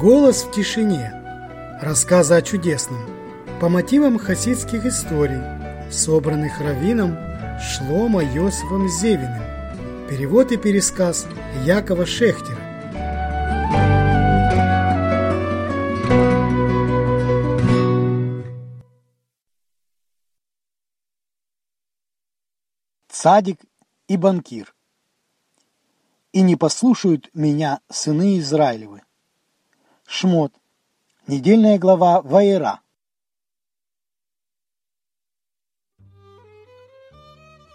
Голос в тишине. Рассказы о чудесном. По мотивам хасидских историй, собранных раввином Шлома Йосифом Зевиным. Перевод и пересказ Якова Шехтера. Цадик и банкир. И не послушают меня сыны Израилевы. Шмот. Недельная глава Ваера.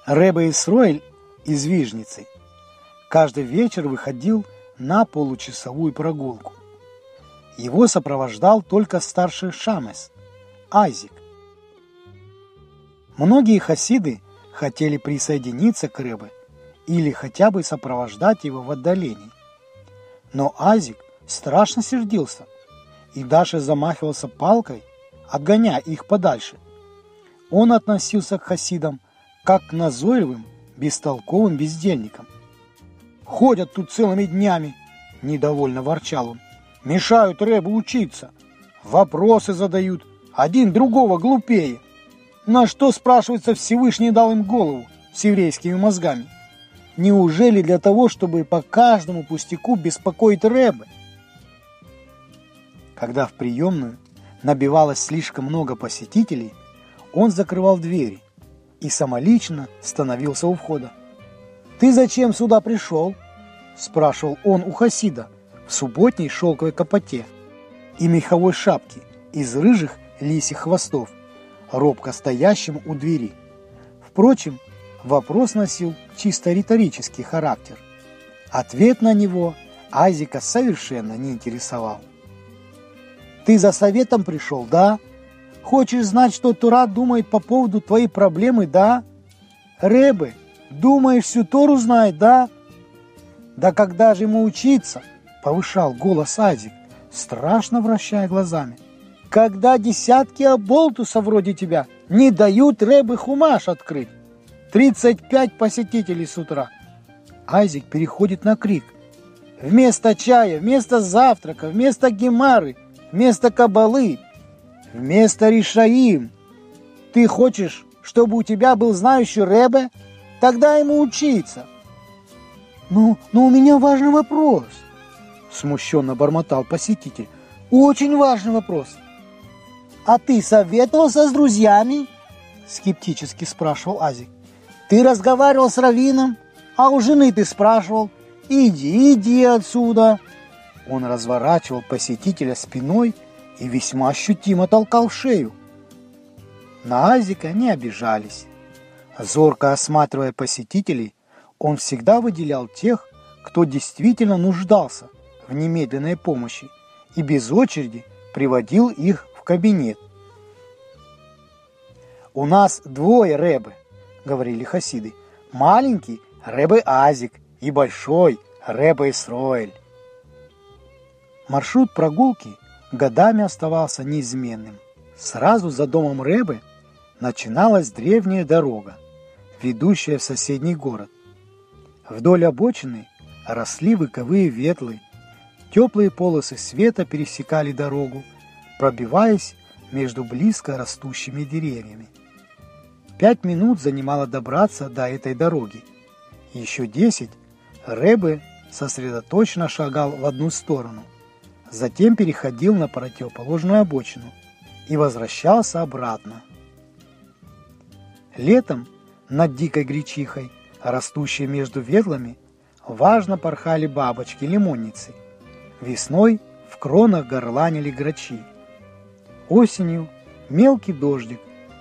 Рэба Исроэль из Вижницы каждый вечер выходил на получасовую прогулку. Его сопровождал только старший Шамес, Айзик. Многие хасиды хотели присоединиться к Рэбе или хотя бы сопровождать его в отдалении. Но Азик страшно сердился и даже замахивался палкой, отгоняя их подальше. Он относился к хасидам как к назойливым, бестолковым бездельникам. «Ходят тут целыми днями», – недовольно ворчал он. «Мешают Рэбу учиться. Вопросы задают, один другого глупее. На что, спрашивается, Всевышний дал им голову с еврейскими мозгами? Неужели для того, чтобы по каждому пустяку беспокоить Рэбе? Когда в приемную набивалось слишком много посетителей, он закрывал двери и самолично становился у входа. «Ты зачем сюда пришел?» – спрашивал он у Хасида в субботней шелковой капоте и меховой шапке из рыжих лисих хвостов, робко стоящим у двери. Впрочем, вопрос носил чисто риторический характер. Ответ на него Азика совершенно не интересовал. Ты за советом пришел, да? Хочешь знать, что Тура думает по поводу твоей проблемы, да? Ребы, думаешь, всю Тору знает, да? Да когда же ему учиться? Повышал голос Азик, страшно вращая глазами. Когда десятки оболтусов вроде тебя не дают Рэбы Хумаш открыть. 35 посетителей с утра. Айзик переходит на крик. Вместо чая, вместо завтрака, вместо гемары – вместо кабалы, вместо решаим. Ты хочешь, чтобы у тебя был знающий Ребе? Тогда ему учиться. Ну, но у меня важный вопрос, смущенно бормотал посетитель. Очень важный вопрос. А ты советовался с друзьями? Скептически спрашивал Азик. Ты разговаривал с Равином, а у жены ты спрашивал. Иди, иди отсюда. Он разворачивал посетителя спиной и весьма ощутимо толкал шею. На Азика не обижались. Зорко осматривая посетителей, он всегда выделял тех, кто действительно нуждался в немедленной помощи и без очереди приводил их в кабинет. «У нас двое рэбы», — говорили хасиды. «Маленький рэбы Азик и большой рэбы Исроэль». Маршрут прогулки годами оставался неизменным. Сразу за домом Рэбы начиналась древняя дорога, ведущая в соседний город. Вдоль обочины росли выковые ветлы, теплые полосы света пересекали дорогу, пробиваясь между близко растущими деревьями. Пять минут занимало добраться до этой дороги. Еще десять Рэбе сосредоточенно шагал в одну сторону – затем переходил на противоположную обочину и возвращался обратно. Летом над дикой гречихой, растущей между ветлами, важно порхали бабочки-лимонницы. Весной в кронах горланили грачи. Осенью мелкий дождик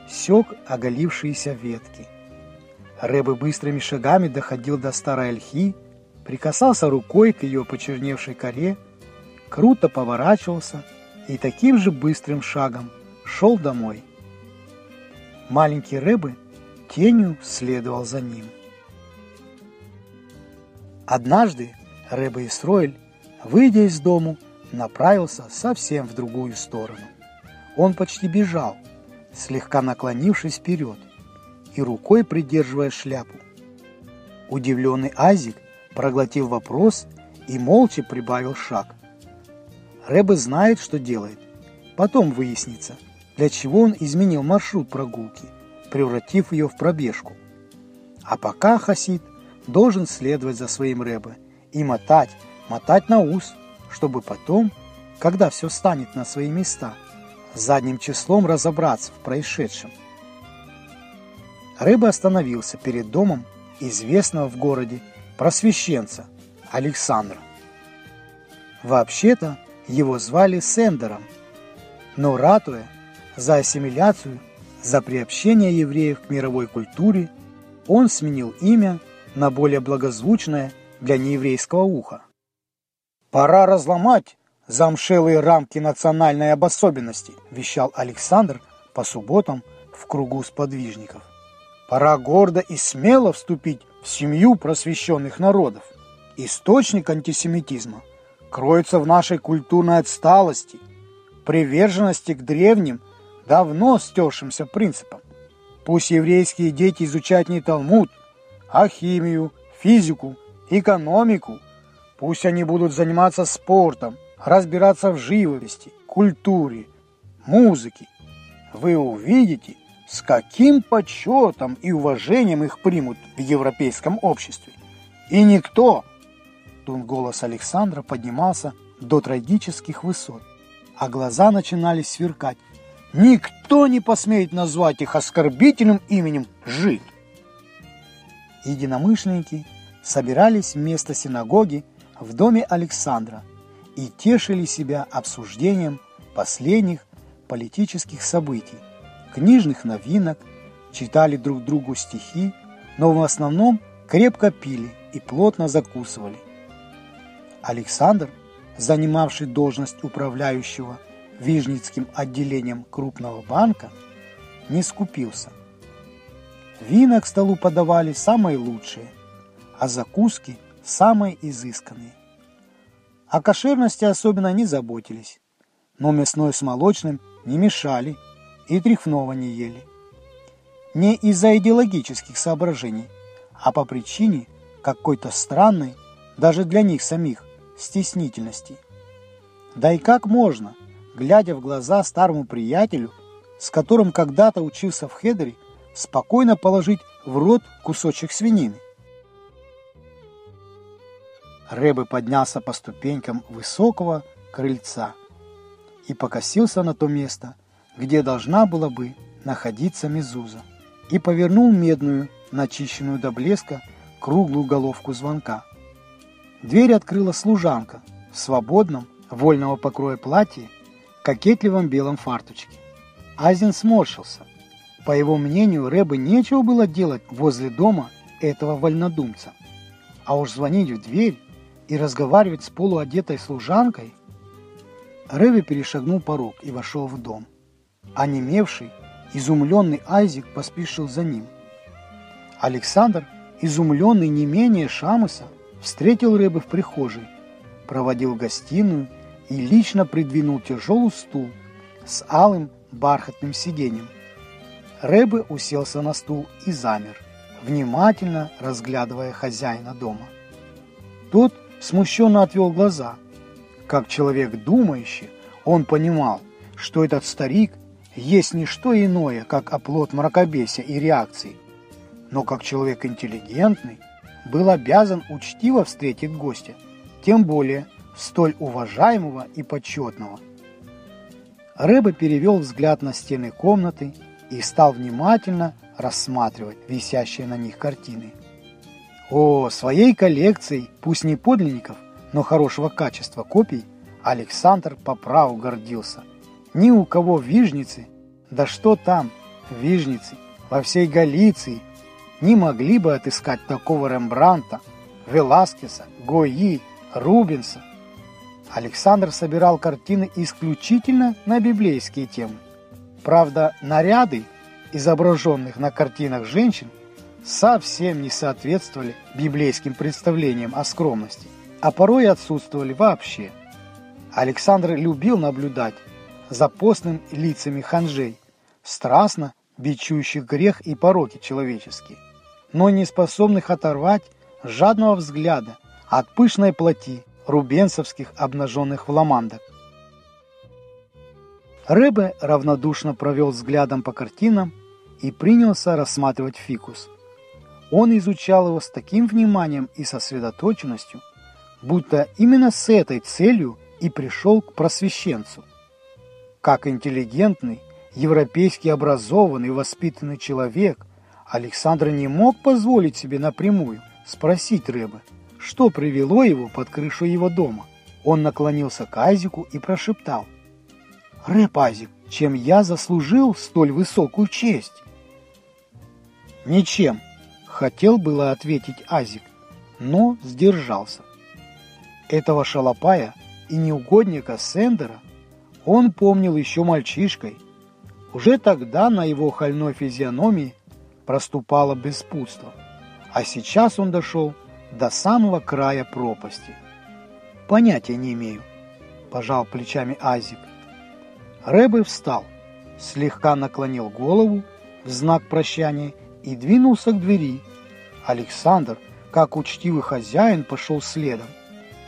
сёк оголившиеся ветки. Рэбы быстрыми шагами доходил до старой ольхи, прикасался рукой к ее почерневшей коре круто поворачивался и таким же быстрым шагом шел домой. Маленький рыбы тенью следовал за ним. Однажды рыба Исроэль, выйдя из дому, направился совсем в другую сторону. Он почти бежал, слегка наклонившись вперед и рукой придерживая шляпу. Удивленный Азик проглотил вопрос и молча прибавил шаг – Рэбе знает, что делает. Потом выяснится, для чего он изменил маршрут прогулки, превратив ее в пробежку. А пока хасид должен следовать за своим Рэбе и мотать, мотать на ус, чтобы потом, когда все станет на свои места, задним числом разобраться в происшедшем. Рыба остановился перед домом известного в городе просвещенца Александра. Вообще-то его звали Сендером, но ратуя за ассимиляцию, за приобщение евреев к мировой культуре, он сменил имя на более благозвучное для нееврейского уха. «Пора разломать замшелые рамки национальной обособенности», вещал Александр по субботам в кругу сподвижников. Пора гордо и смело вступить в семью просвещенных народов. Источник антисемитизма кроется в нашей культурной отсталости, приверженности к древним, давно стершимся принципам. Пусть еврейские дети изучают не Талмуд, а химию, физику, экономику. Пусть они будут заниматься спортом, разбираться в живописи, культуре, музыке. Вы увидите, с каким почетом и уважением их примут в европейском обществе. И никто, тут голос Александра поднимался до трагических высот, а глаза начинали сверкать, никто не посмеет назвать их оскорбительным именем «жид». Единомышленники собирались вместо синагоги в доме Александра и тешили себя обсуждением последних политических событий, книжных новинок, читали друг другу стихи, но в основном крепко пили и плотно закусывали. Александр, занимавший должность управляющего Вижницким отделением крупного банка, не скупился. Вина к столу подавали самые лучшие, а закуски самые изысканные. О кошерности особенно не заботились, но мясной с молочным не мешали – и трефного не ели. Не из-за идеологических соображений, а по причине какой-то странной, даже для них самих, стеснительности. Да и как можно, глядя в глаза старому приятелю, с которым когда-то учился в Хедере, спокойно положить в рот кусочек свинины? Рэбе поднялся по ступенькам высокого крыльца и покосился на то место, где должна была бы находиться мезуза, и повернул медную, начищенную до блеска, круглую головку звонка. Дверь открыла служанка в свободном, вольного покроя платье, кокетливом белом фарточке. Азин сморщился. По его мнению, Рэбе нечего было делать возле дома этого вольнодумца. А уж звонить в дверь и разговаривать с полуодетой служанкой. Рэбе перешагнул порог и вошел в дом. Онемевший, изумленный Айзек поспешил за ним. Александр, изумленный не менее Шамыса, встретил рыбы в прихожей, проводил в гостиную и лично придвинул тяжелый стул с алым бархатным сиденьем. Рэбе уселся на стул и замер, внимательно разглядывая хозяина дома. Тот смущенно отвел глаза. Как человек думающий, он понимал, что этот старик есть не что иное, как оплот мракобесия и реакции, но как человек интеллигентный был обязан учтиво встретить гостя, тем более столь уважаемого и почетного. Рыба перевел взгляд на стены комнаты и стал внимательно рассматривать висящие на них картины. О, своей коллекцией, пусть не подлинников, но хорошего качества копий, Александр по праву гордился – ни у кого в Вижнице, да что там, в Вижнице, во всей Галиции, не могли бы отыскать такого Рембранта, Веласкеса, Гои, Рубенса. Александр собирал картины исключительно на библейские темы. Правда, наряды, изображенных на картинах женщин, совсем не соответствовали библейским представлениям о скромности, а порой отсутствовали вообще. Александр любил наблюдать, за постным лицами ханжей, страстно бичующих грех и пороки человеческие, но не способных оторвать жадного взгляда от пышной плоти рубенцевских обнаженных фламандок. Рэбе равнодушно провел взглядом по картинам и принялся рассматривать фикус. Он изучал его с таким вниманием и сосредоточенностью, будто именно с этой целью и пришел к просвещенцу. Как интеллигентный, европейски образованный воспитанный человек, Александр не мог позволить себе напрямую спросить Рэба, что привело его под крышу его дома. Он наклонился к Азику и прошептал. «Рэб Азик, чем я заслужил столь высокую честь?» «Ничем», — хотел было ответить Азик, но сдержался. Этого шалопая и неугодника Сендера он помнил еще мальчишкой. Уже тогда на его хольной физиономии проступало беспутство, а сейчас он дошел до самого края пропасти. «Понятия не имею», – пожал плечами Азик. Рэбе встал, слегка наклонил голову в знак прощания и двинулся к двери. Александр, как учтивый хозяин, пошел следом.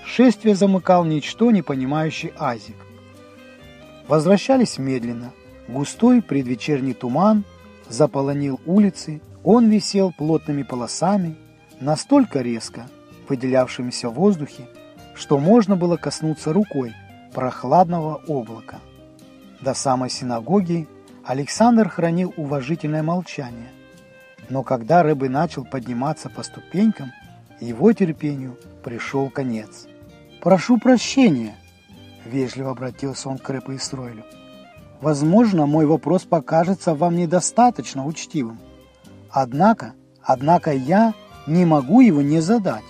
Шествие замыкал ничто не понимающий Азик. Возвращались медленно. Густой предвечерний туман заполонил улицы, он висел плотными полосами, настолько резко выделявшимися в воздухе, что можно было коснуться рукой прохладного облака. До самой синагоги Александр хранил уважительное молчание, но когда рыбы начал подниматься по ступенькам, его терпению пришел конец. «Прошу прощения», — вежливо обратился он к Рэпу и Стройлю. «Возможно, мой вопрос покажется вам недостаточно учтивым. Однако, однако я не могу его не задать.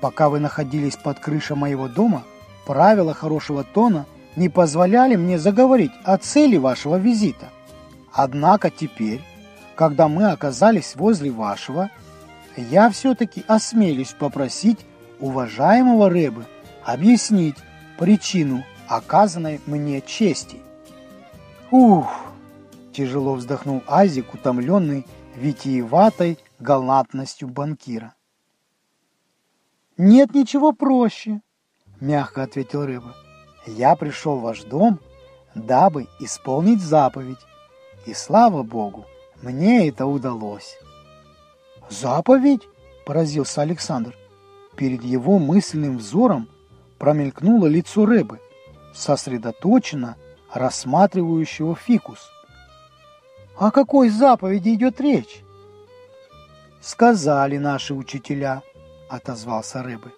Пока вы находились под крышей моего дома, правила хорошего тона не позволяли мне заговорить о цели вашего визита. Однако теперь, когда мы оказались возле вашего, я все-таки осмелюсь попросить уважаемого Рэбы объяснить причину оказанной мне чести. Ух! Тяжело вздохнул Азик, утомленный витиеватой галантностью банкира. «Нет ничего проще», — мягко ответил рыба. «Я пришел в ваш дом, дабы исполнить заповедь, и слава Богу, мне это удалось». «Заповедь?» — поразился Александр. Перед его мысленным взором промелькнуло лицо рыбы, сосредоточенно рассматривающего фикус. О какой заповеди идет речь? Сказали наши учителя, отозвался рыбы.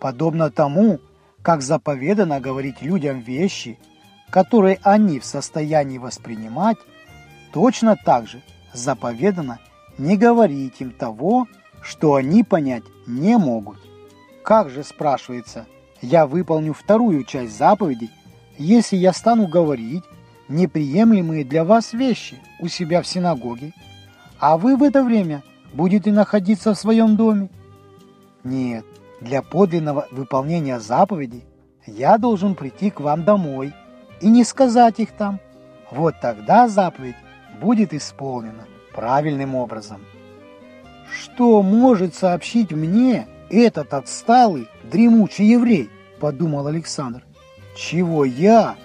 Подобно тому, как заповедано говорить людям вещи, которые они в состоянии воспринимать, точно так же заповедано не говорить им того, что они понять не могут. Как же, спрашивается, я выполню вторую часть заповеди, если я стану говорить неприемлемые для вас вещи у себя в синагоге, а вы в это время будете находиться в своем доме? Нет, для подлинного выполнения заповедей я должен прийти к вам домой и не сказать их там. Вот тогда заповедь будет исполнена правильным образом. Что может сообщить мне этот отсталый, дремучий еврей? подумал Александр. Чего я,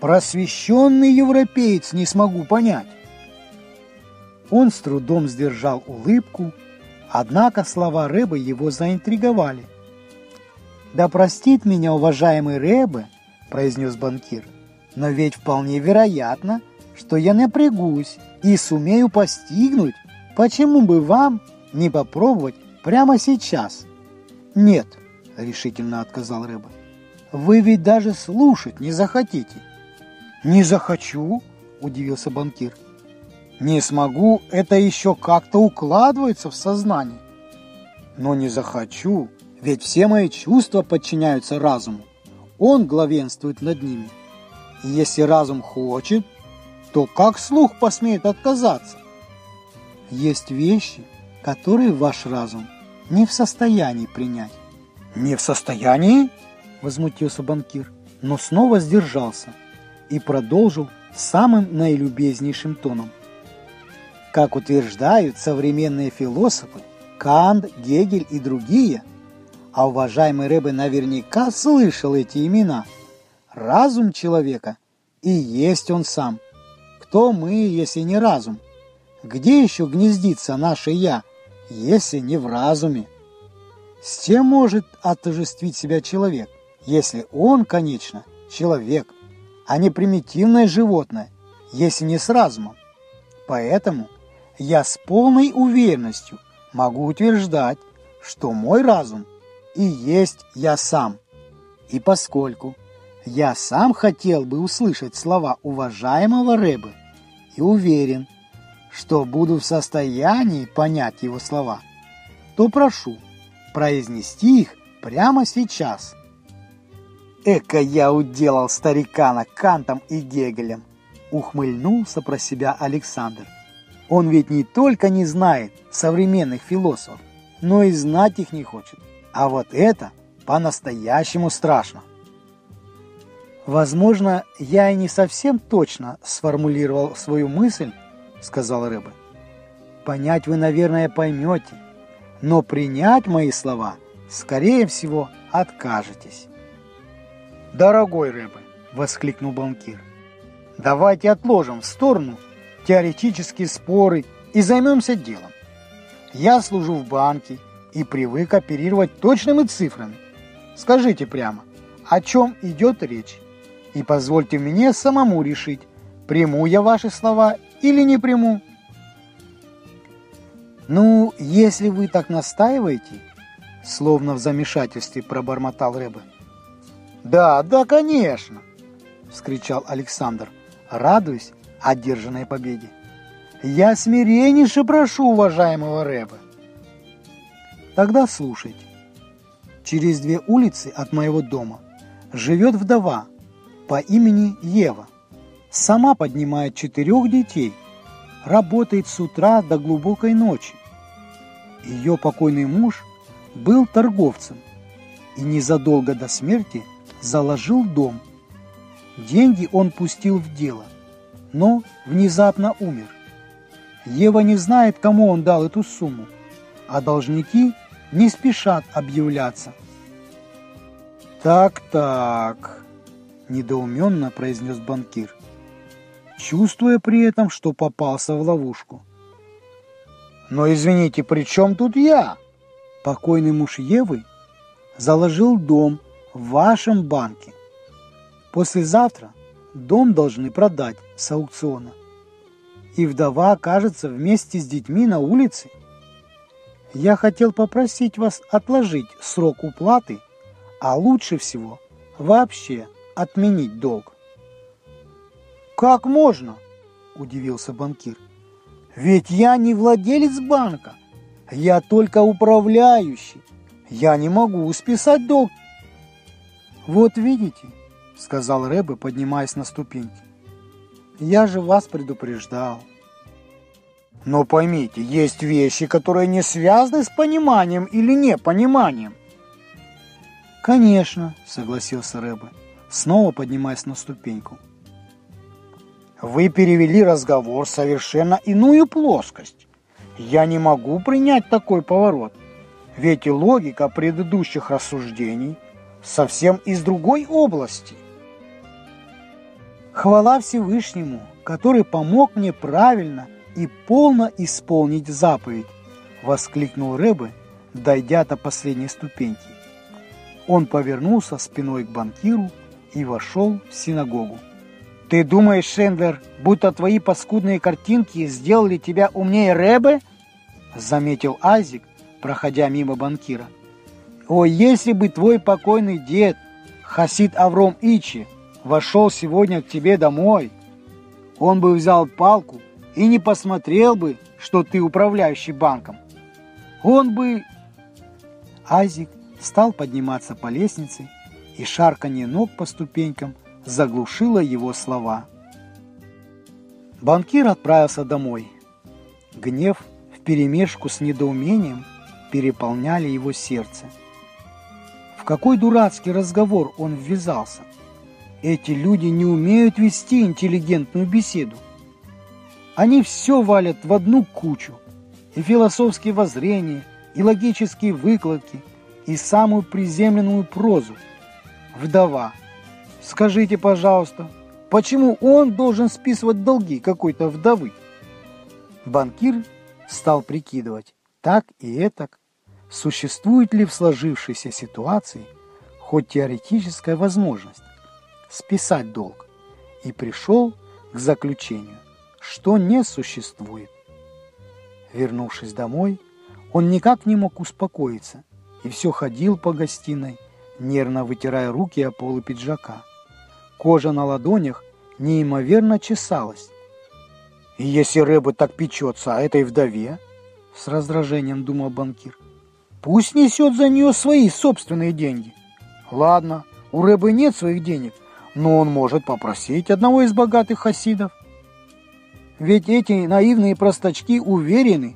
просвещенный европеец, не смогу понять? Он с трудом сдержал улыбку, однако слова Рэбы его заинтриговали. «Да простит меня, уважаемый Рэбе», – произнес банкир, – «но ведь вполне вероятно, что я напрягусь и сумею постигнуть, почему бы вам не попробовать прямо сейчас?» «Нет», – решительно отказал Рэбе. Вы ведь даже слушать не захотите. Не захочу, удивился банкир. Не смогу, это еще как-то укладывается в сознание. Но не захочу, ведь все мои чувства подчиняются разуму. Он главенствует над ними. И если разум хочет, то как слух посмеет отказаться? Есть вещи, которые ваш разум не в состоянии принять. Не в состоянии? Возмутился банкир, но снова сдержался и продолжил самым наилюбезнейшим тоном. Как утверждают современные философы, Кант, Гегель и другие, а уважаемый Рэбе наверняка слышал эти имена, разум человека и есть он сам. Кто мы, если не разум? Где еще гнездится наше «я», если не в разуме? С чем может отождествить себя человек, если он, конечно, человек, а не примитивное животное, если не с разумом? Поэтому я с полной уверенностью могу утверждать, что мой разум и есть я сам. И поскольку я сам хотел бы услышать слова уважаемого Рэбы и уверен, что буду в состоянии понять его слова, то прошу произнести их прямо сейчас. Эка я уделал старикана Кантом и Гегелем, ухмыльнулся про себя Александр. Он ведь не только не знает современных философов, но и знать их не хочет. А вот это по-настоящему страшно. «Возможно, я и не совсем точно сформулировал свою мысль», — сказал Рыба. «Понять вы, наверное, поймете, но принять мои слова, скорее всего, откажетесь». «Дорогой Рыба», — воскликнул банкир, — «давайте отложим в сторону теоретические споры и займемся делом. Я служу в банке и привык оперировать точными цифрами. Скажите прямо, о чем идет речь?» и позвольте мне самому решить, приму я ваши слова или не приму. Ну, если вы так настаиваете, словно в замешательстве пробормотал Рэбе. Да, да, конечно, вскричал Александр, радуясь одержанной победе. Я смиреннейше прошу уважаемого Рэбе. Тогда слушайте. Через две улицы от моего дома живет вдова, по имени Ева. Сама поднимает четырех детей, работает с утра до глубокой ночи. Ее покойный муж был торговцем и незадолго до смерти заложил дом. Деньги он пустил в дело, но внезапно умер. Ева не знает, кому он дал эту сумму, а должники не спешат объявляться. «Так-так», недоуменно произнес банкир, чувствуя при этом, что попался в ловушку. Но извините, при чем тут я? Покойный муж Евы заложил дом в вашем банке. Послезавтра дом должны продать с аукциона. И вдова окажется вместе с детьми на улице. Я хотел попросить вас отложить срок уплаты, а лучше всего вообще отменить долг. «Как можно?» – удивился банкир. «Ведь я не владелец банка, я только управляющий. Я не могу списать долг». «Вот видите», – сказал Рэбе, поднимаясь на ступеньки. «Я же вас предупреждал». Но поймите, есть вещи, которые не связаны с пониманием или непониманием. Конечно, согласился Рэбе снова поднимаясь на ступеньку. Вы перевели разговор в совершенно иную плоскость. Я не могу принять такой поворот, ведь и логика предыдущих рассуждений совсем из другой области. Хвала Всевышнему, который помог мне правильно и полно исполнить заповедь, воскликнул Рэбе, дойдя до последней ступеньки. Он повернулся спиной к банкиру и вошел в синагогу. «Ты думаешь, Шендлер, будто твои паскудные картинки сделали тебя умнее Рэбе?» Заметил Азик, проходя мимо банкира. «О, если бы твой покойный дед, Хасид Авром Ичи, вошел сегодня к тебе домой, он бы взял палку и не посмотрел бы, что ты управляющий банком. Он бы...» Азик стал подниматься по лестнице и шарканье ног по ступенькам заглушило его слова. Банкир отправился домой. Гнев вперемешку с недоумением переполняли его сердце. Какой дурацкий разговор он ввязался? Эти люди не умеют вести интеллигентную беседу. Они все валят в одну кучу. И философские воззрения, и логические выкладки, и самую приземленную прозу – вдова. Скажите, пожалуйста, Почему он должен списывать долги какой-то вдовы? Банкир стал прикидывать, так и этак, существует ли в сложившейся ситуации хоть теоретическая возможность списать долг, и пришел к заключению, что не существует. Вернувшись домой, он никак не мог успокоиться и все ходил по гостиной, нервно вытирая руки о полы пиджака. Кожа на ладонях неимоверно чесалась. «И если Рэба так печется о этой вдове?» — с раздражением думал банкир. «Пусть несет за нее свои собственные деньги. Ладно, у Рэбы нет своих денег, но он может попросить одного из богатых хасидов. Ведь эти наивные простачки уверены,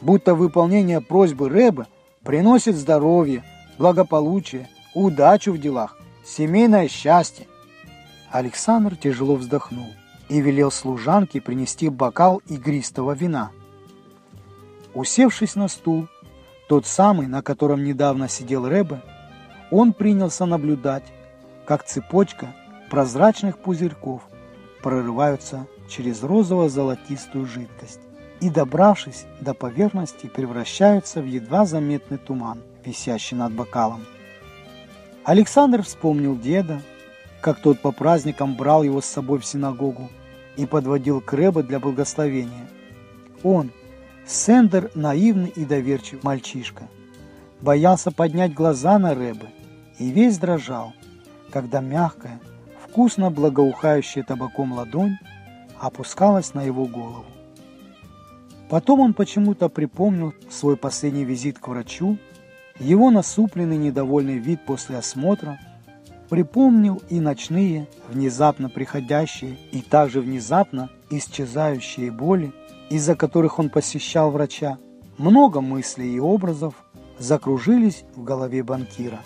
будто выполнение просьбы Рэбы приносит здоровье, благополучие, удачу в делах, семейное счастье. Александр тяжело вздохнул и велел служанке принести бокал игристого вина. Усевшись на стул, тот самый, на котором недавно сидел Рэбе, он принялся наблюдать, как цепочка прозрачных пузырьков прорываются через розово-золотистую жидкость и, добравшись до поверхности, превращаются в едва заметный туман, висящий над бокалом. Александр вспомнил деда, как тот по праздникам брал его с собой в синагогу и подводил к Рэбе для благословения. Он, Сендер, наивный и доверчивый мальчишка, боялся поднять глаза на Рэбе и весь дрожал, когда мягкая, вкусно благоухающая табаком ладонь опускалась на его голову. Потом он почему-то припомнил свой последний визит к врачу, его насупленный недовольный вид после осмотра – Припомнил и ночные, внезапно приходящие и также внезапно исчезающие боли, из-за которых он посещал врача. Много мыслей и образов закружились в голове банкира.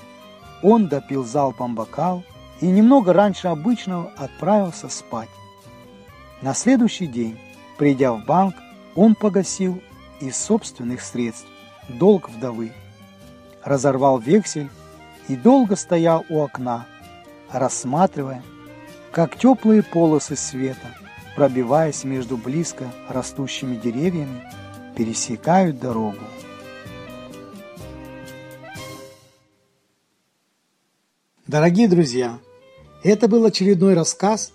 Он допил залпом бокал и немного раньше обычного отправился спать. На следующий день, придя в банк, он погасил из собственных средств долг вдовы, разорвал вексель и долго стоял у окна, рассматривая, как теплые полосы света, пробиваясь между близко растущими деревьями, пересекают дорогу. Дорогие друзья, это был очередной рассказ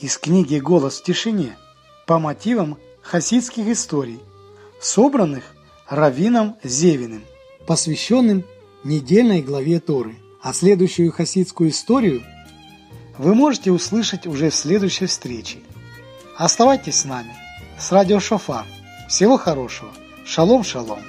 из книги «Голос в тишине» по мотивам хасидских историй, собранных Равином Зевиным, посвященным недельной главе Торы – а следующую хасидскую историю вы можете услышать уже в следующей встрече. Оставайтесь с нами, с радио Шофар. Всего хорошего. Шалом, шалом.